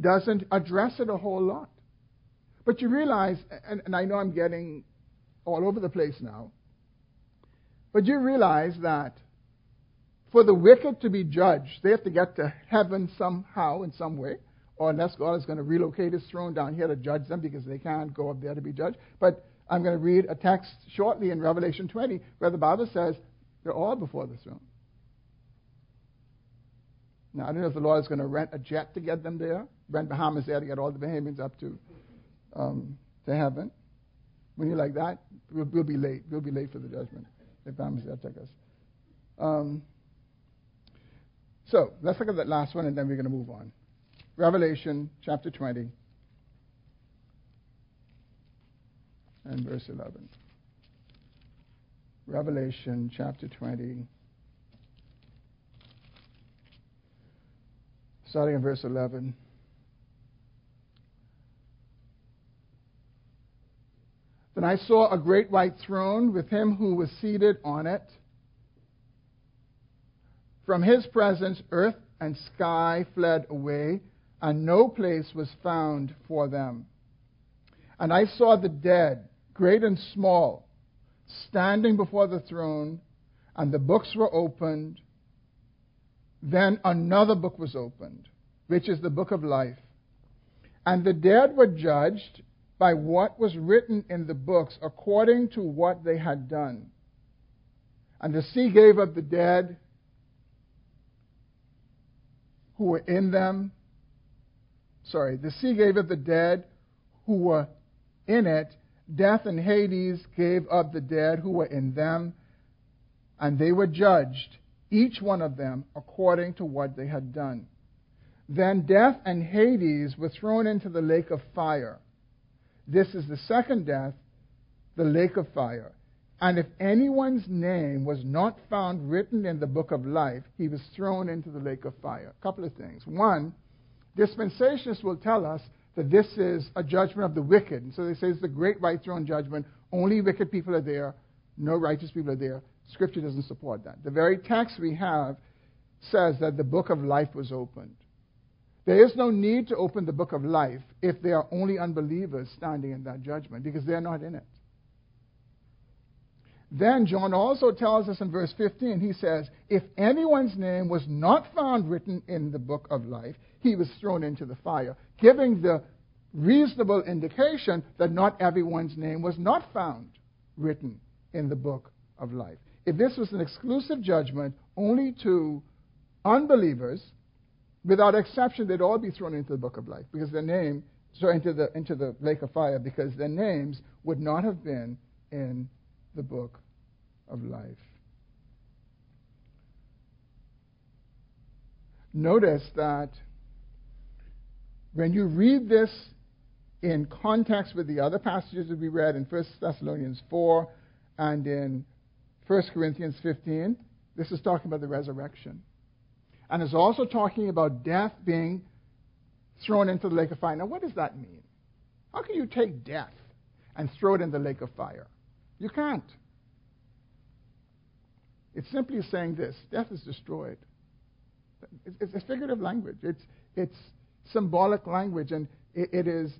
doesn't address it a whole lot. But you realize, and, and I know I'm getting all over the place now, but you realize that for the wicked to be judged, they have to get to heaven somehow, in some way, or unless God is going to relocate his throne down here to judge them because they can't go up there to be judged. But I'm going to read a text shortly in Revelation 20 where the Bible says they're all before the throne. Now, I don't know if the Lord is going to rent a jet to get them there, rent Bahamasair to get all the Bahamians up to, um, to heaven. When you're like that, we'll, we'll, be late. We'll be late for the judgment Bahamasair take us. Um, so, let's look at that last one and then we're going to move on. Revelation chapter 20 and verse 11. Revelation chapter 20 starting in verse 11. Then I saw a great white throne with him who was seated on it. From his presence, earth and sky fled away, and no place was found for them. And I saw the dead, great and small, standing before the throne, and the books were opened then another book was opened, which is the book of life. And the dead were judged by what was written in the books according to what they had done. And the sea gave up the dead who were in them. Sorry, the sea gave up the dead who were in it. Death and Hades gave up the dead who were in them. And they were judged each one of them according to what they had done. Then death and Hades were thrown into the lake of fire. This is the second death, the lake of fire. And if anyone's name was not found written in the book of life, he was thrown into the lake of fire. A couple of things. One, dispensationalists will tell us that this is a judgment of the wicked. And so they say it's the great white throne judgment. Only wicked people are there, no righteous people are there. Scripture doesn't support that. The very text we have says that the book of life was opened. There is no need to open the book of life if there are only unbelievers standing in that judgment because they're not in it. Then John also tells us in verse 15, he says, If anyone's name was not found written in the book of life, he was thrown into the fire, giving the reasonable indication that not everyone's name was not found written in the book of life. If this was an exclusive judgment only to unbelievers, without exception, they'd all be thrown into the book of life because their name, so into the into the lake of fire, because their names would not have been in the book of life. Notice that when you read this in context with the other passages that we read in 1 Thessalonians 4 and in 1 Corinthians 15, this is talking about the resurrection. And is also talking about death being thrown into the lake of fire. Now, what does that mean? How can you take death and throw it in the lake of fire? You can't. It's simply saying this death is destroyed. It's, it's figurative language, it's, it's symbolic language, and it, it is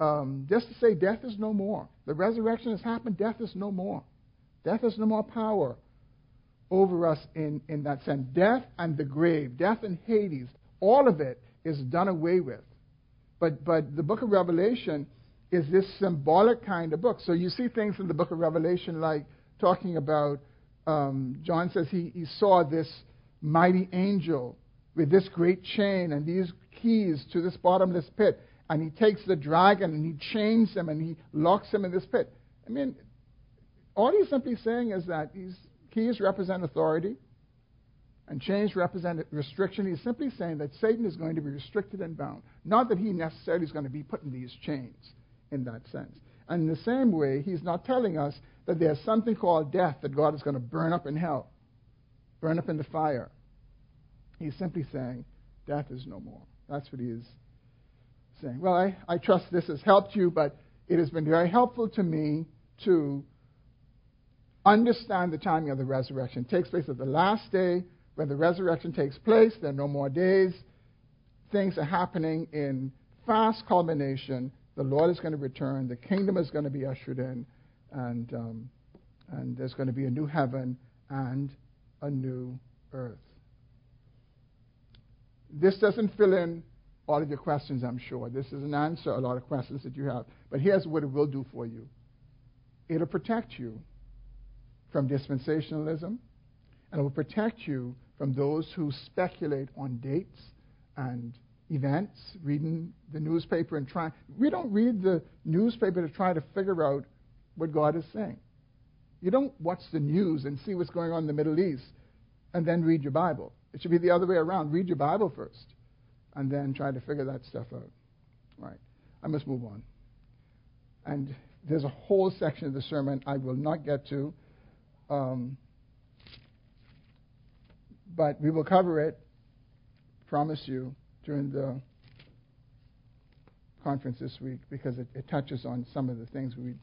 um, just to say death is no more. The resurrection has happened, death is no more. Death has no more power over us in, in that sense. Death and the grave, death and Hades, all of it is done away with. But, but the book of Revelation is this symbolic kind of book. So you see things in the book of Revelation like talking about, um, John says he, he saw this mighty angel with this great chain and these keys to this bottomless pit. And he takes the dragon and he chains him and he locks him in this pit. I mean, all he's simply saying is that these keys represent authority and chains represent restriction. He's simply saying that Satan is going to be restricted and bound. Not that he necessarily is going to be put in these chains in that sense. And in the same way, he's not telling us that there's something called death that God is going to burn up in hell, burn up in the fire. He's simply saying death is no more. That's what he is saying. Well, I, I trust this has helped you, but it has been very helpful to me to understand the timing of the resurrection. It takes place at the last day. When the resurrection takes place, there are no more days. Things are happening in fast culmination. The Lord is going to return. The kingdom is going to be ushered in. And, um, and there's going to be a new heaven and a new earth. This doesn't fill in all of your questions, I'm sure. This is an answer a lot of questions that you have. But here's what it will do for you it'll protect you from dispensationalism, and it will protect you from those who speculate on dates and events, reading the newspaper and trying. We don't read the newspaper to try to figure out what God is saying. You don't watch the news and see what's going on in the Middle East and then read your Bible. It should be the other way around. Read your Bible first and then try to figure that stuff out. Right. I must move on. And there's a whole section of the sermon I will not get to. Um, but we will cover it, promise you, during the conference this week because it, it touches on some of the things we're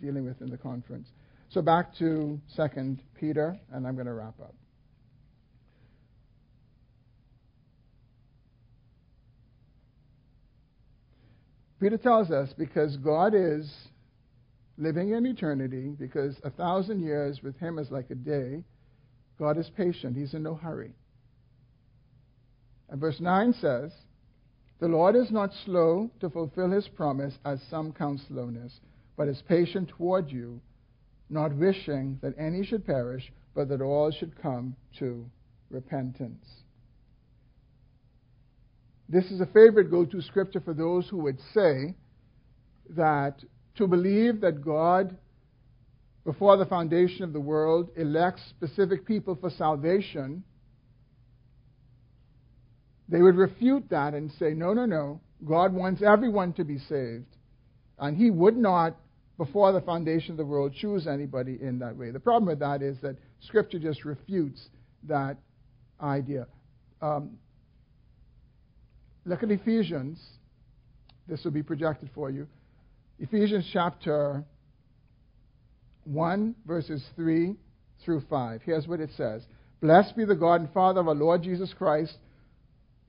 dealing with in the conference. So back to Second Peter, and I'm going to wrap up. Peter tells us because God is living in eternity because a thousand years with him is like a day. God is patient. He's in no hurry. And verse 9 says, The Lord is not slow to fulfill his promise, as some count slowness, but is patient toward you, not wishing that any should perish, but that all should come to repentance. This is a favorite go to scripture for those who would say that to believe that God, before the foundation of the world, elects specific people for salvation, they would refute that and say, no, no, no. God wants everyone to be saved. And He would not, before the foundation of the world, choose anybody in that way. The problem with that is that Scripture just refutes that idea. Um, look at Ephesians. This will be projected for you. Ephesians chapter 1, verses 3 through 5. Here's what it says Blessed be the God and Father of our Lord Jesus Christ,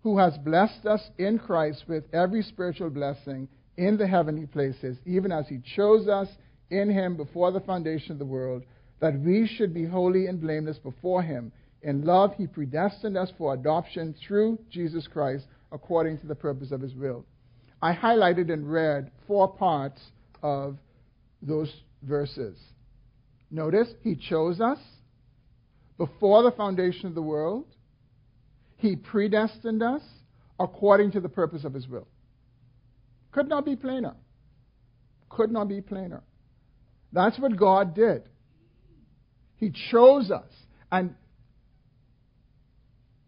who has blessed us in Christ with every spiritual blessing in the heavenly places, even as he chose us in him before the foundation of the world, that we should be holy and blameless before Him. In love, He predestined us for adoption through Jesus Christ according to the purpose of His will. I highlighted and read four parts of those verses. Notice, He chose us before the foundation of the world. He predestined us according to the purpose of His will. Could not be plainer. Could not be plainer. That's what God did. He chose us. And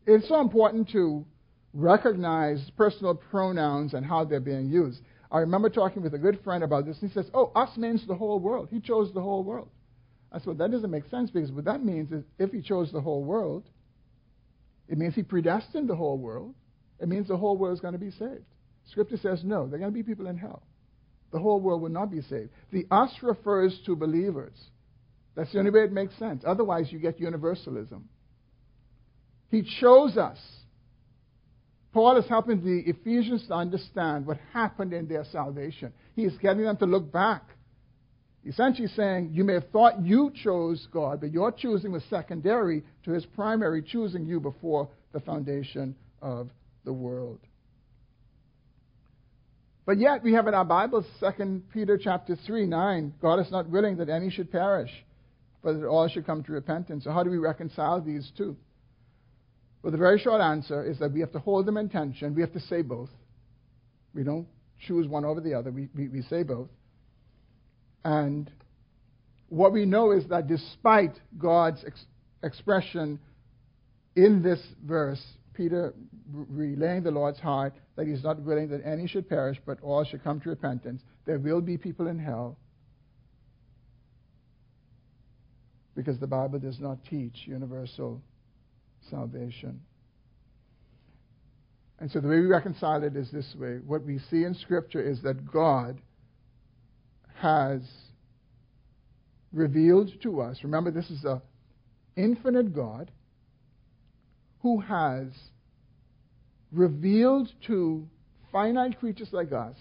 it's so important to recognize personal pronouns and how they're being used. I remember talking with a good friend about this, and he says, Oh, us means the whole world. He chose the whole world. I said, well, that doesn't make sense because what that means is if he chose the whole world, it means he predestined the whole world. It means the whole world is going to be saved. Scripture says no, there are going to be people in hell. The whole world will not be saved. The us refers to believers. That's the only way it makes sense. Otherwise, you get universalism. He chose us. Paul is helping the Ephesians to understand what happened in their salvation. He is getting them to look back. Essentially saying, you may have thought you chose God, but your choosing was secondary to his primary choosing you before the foundation of the world. But yet we have in our Bible, 2 Peter chapter 3, 9, God is not willing that any should perish, but that all should come to repentance. So how do we reconcile these two? Well, the very short answer is that we have to hold them in tension. We have to say both. We don't choose one over the other. We, we, we say both. And what we know is that despite God's ex- expression in this verse, Peter relaying the Lord's heart that he's not willing that any should perish, but all should come to repentance. There will be people in hell because the Bible does not teach universal salvation. And so the way we reconcile it is this way. What we see in Scripture is that God has revealed to us, remember this is an infinite God who has revealed to finite creatures like us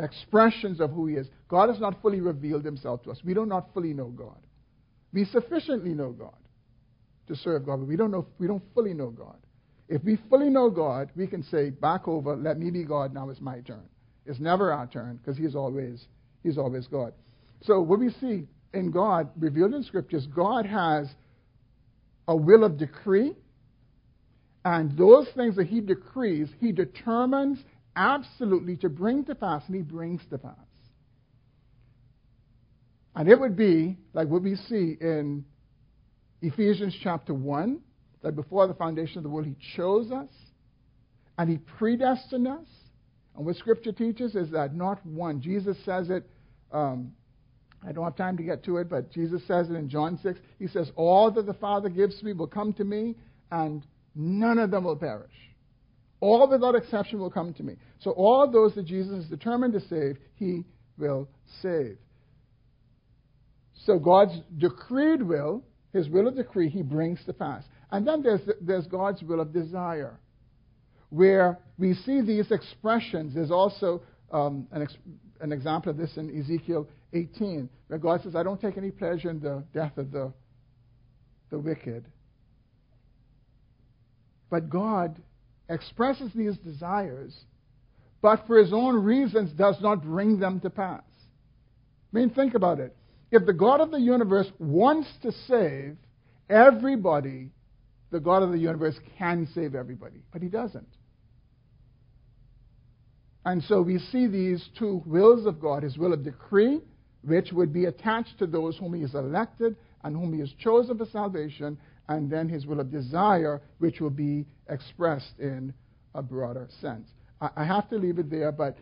expressions of who He is. God has not fully revealed Himself to us. We do not fully know God. We sufficiently know God to serve God, but we don't know we don't fully know God. If we fully know God, we can say, back over, let me be God, now it's my turn. It's never our turn, because He's always He's always God. So what we see in God, revealed in scriptures, God has a will of decree, and those things that he decrees, he determines absolutely to bring to pass, and he brings to pass. And it would be like what we see in Ephesians chapter 1 that before the foundation of the world, he chose us and he predestined us. And what Scripture teaches is that not one, Jesus says it, um, I don't have time to get to it, but Jesus says it in John 6. He says, All that the Father gives me will come to me, and none of them will perish. All without exception will come to me. So all those that Jesus is determined to save, he will save. So God's decreed will, his will of decree, he brings to pass. And then there's, there's God's will of desire, where we see these expressions. There's also um, an, ex- an example of this in Ezekiel 18, where God says, I don't take any pleasure in the death of the, the wicked. But God expresses these desires, but for his own reasons does not bring them to pass. I mean, think about it. If the God of the universe wants to save everybody, the God of the universe can save everybody, but he doesn't. And so we see these two wills of God his will of decree, which would be attached to those whom he has elected and whom he has chosen for salvation, and then his will of desire, which will be expressed in a broader sense. I, have to leave it there, but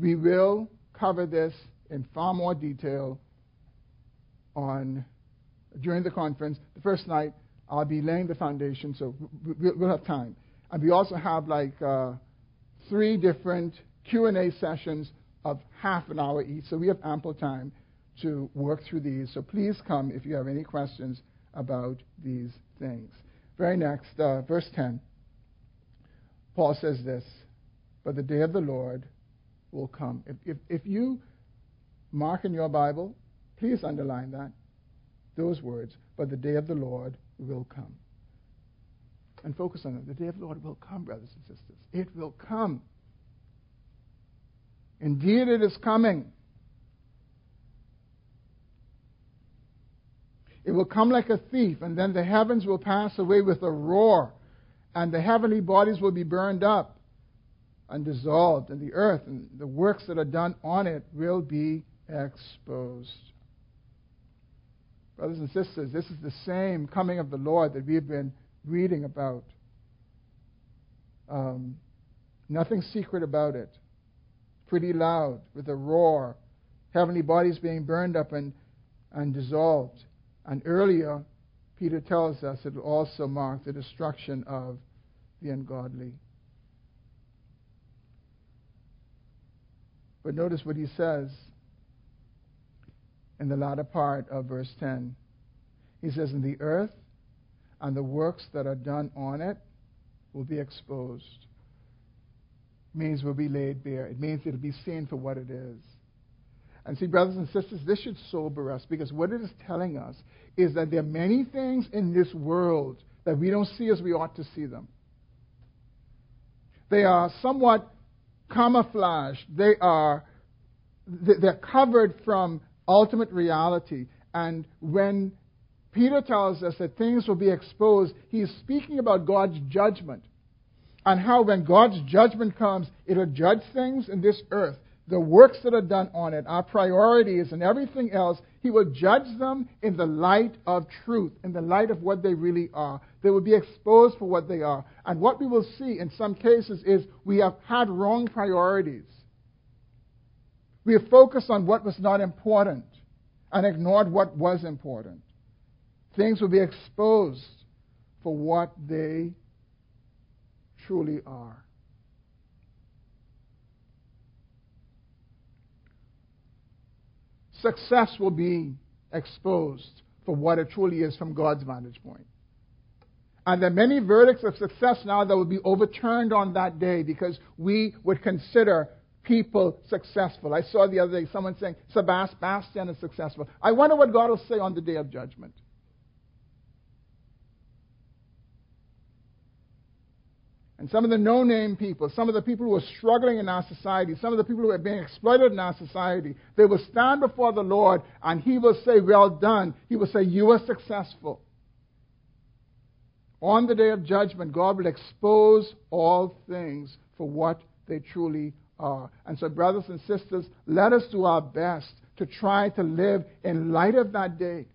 we will cover this in far more detail on during the conference. The first night, I'll be laying the foundation, so we'll have time. And we also have like uh, three different Q&A sessions of half an hour each, so we have ample time to work through these. So please come if you have any questions about these things. Very next, uh, verse 10. Paul says this, but the day of the Lord will come. If, if, if you mark in your Bible Please underline that, those words. But the day of the Lord will come. And focus on it. The day of the Lord will come, brothers and sisters. It will come. Indeed, it is coming. It will come like a thief, and then the heavens will pass away with a roar, and the heavenly bodies will be burned up and dissolved, and the earth and the works that are done on it will be exposed. Brothers and sisters, this is the same coming of the Lord that we have been reading about. Um, nothing secret about it. Pretty loud, with a roar, heavenly bodies being burned up and, and dissolved. And earlier, Peter tells us it will also mark the destruction of the ungodly. But notice what he says in the latter part of verse 10. He says, And the earth and the works that are done on it will be exposed. It means will be laid bare. It means it'll be seen for what it is. And see, brothers and sisters, this should sober us because what it is telling us is that there are many things in this world that we don't see as we ought to see them. They are somewhat camouflaged. They are they're covered from ultimate reality. And when Peter tells us that things will be exposed, he's speaking about God's judgment. And how when God's judgment comes, it'll judge things in this earth the works that are done on it, our priorities, and everything else, He will judge them in the light of truth, in the light of what they really are. They will be exposed for what they are. And what we will see in some cases is we have had wrong priorities. We have focused on what was not important and ignored what was important. Things will be exposed for what they truly are. success will be exposed for what it truly is from God's vantage point. And there are many verdicts of success now that will be overturned on that day because we would consider people successful. I saw the other day someone saying Sebastian is successful. I wonder what God will say on the day of judgment. And some of the no name people, some of the people who are struggling in our society, some of the people who are being exploited in our society, they will stand before the Lord and He will say, Well done. He will say, You are successful. On the day of judgment, God will expose all things for what they truly are. And so, brothers and sisters, let us do our best to try to live in light of that day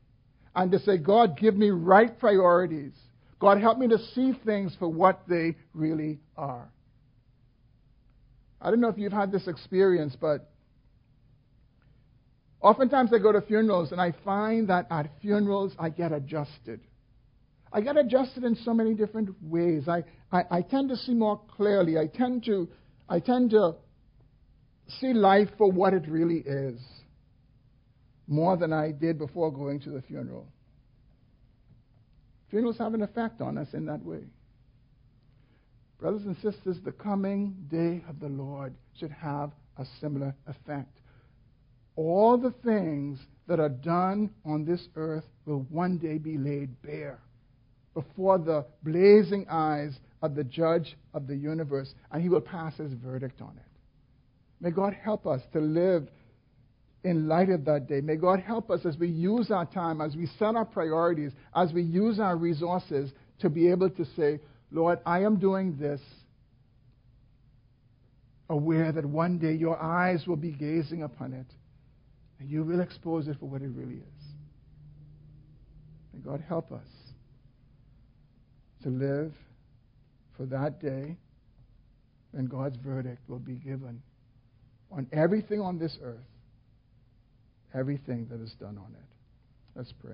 and to say, God, give me right priorities. God, help me to see things for what they really are. I don't know if you've had this experience, but oftentimes I go to funerals and I find that at funerals I get adjusted. I get adjusted in so many different ways. I, I, I tend to see more clearly. I tend to I tend to see life for what it really is more than I did before going to the funeral. Funerals have an effect on us in that way. Brothers and sisters, the coming day of the Lord should have a similar effect. All the things that are done on this earth will one day be laid bare before the blazing eyes of the judge of the universe, and he will pass his verdict on it. May God help us to live in light of that day. May God help us as we use our time, as we set our priorities, as we use our resources to be able to say, Lord, I am doing this, aware that one day your eyes will be gazing upon it and you will expose it for what it really is. May God help us to live for that day when God's verdict will be given on everything on this earth everything that is done on it. Let's pray.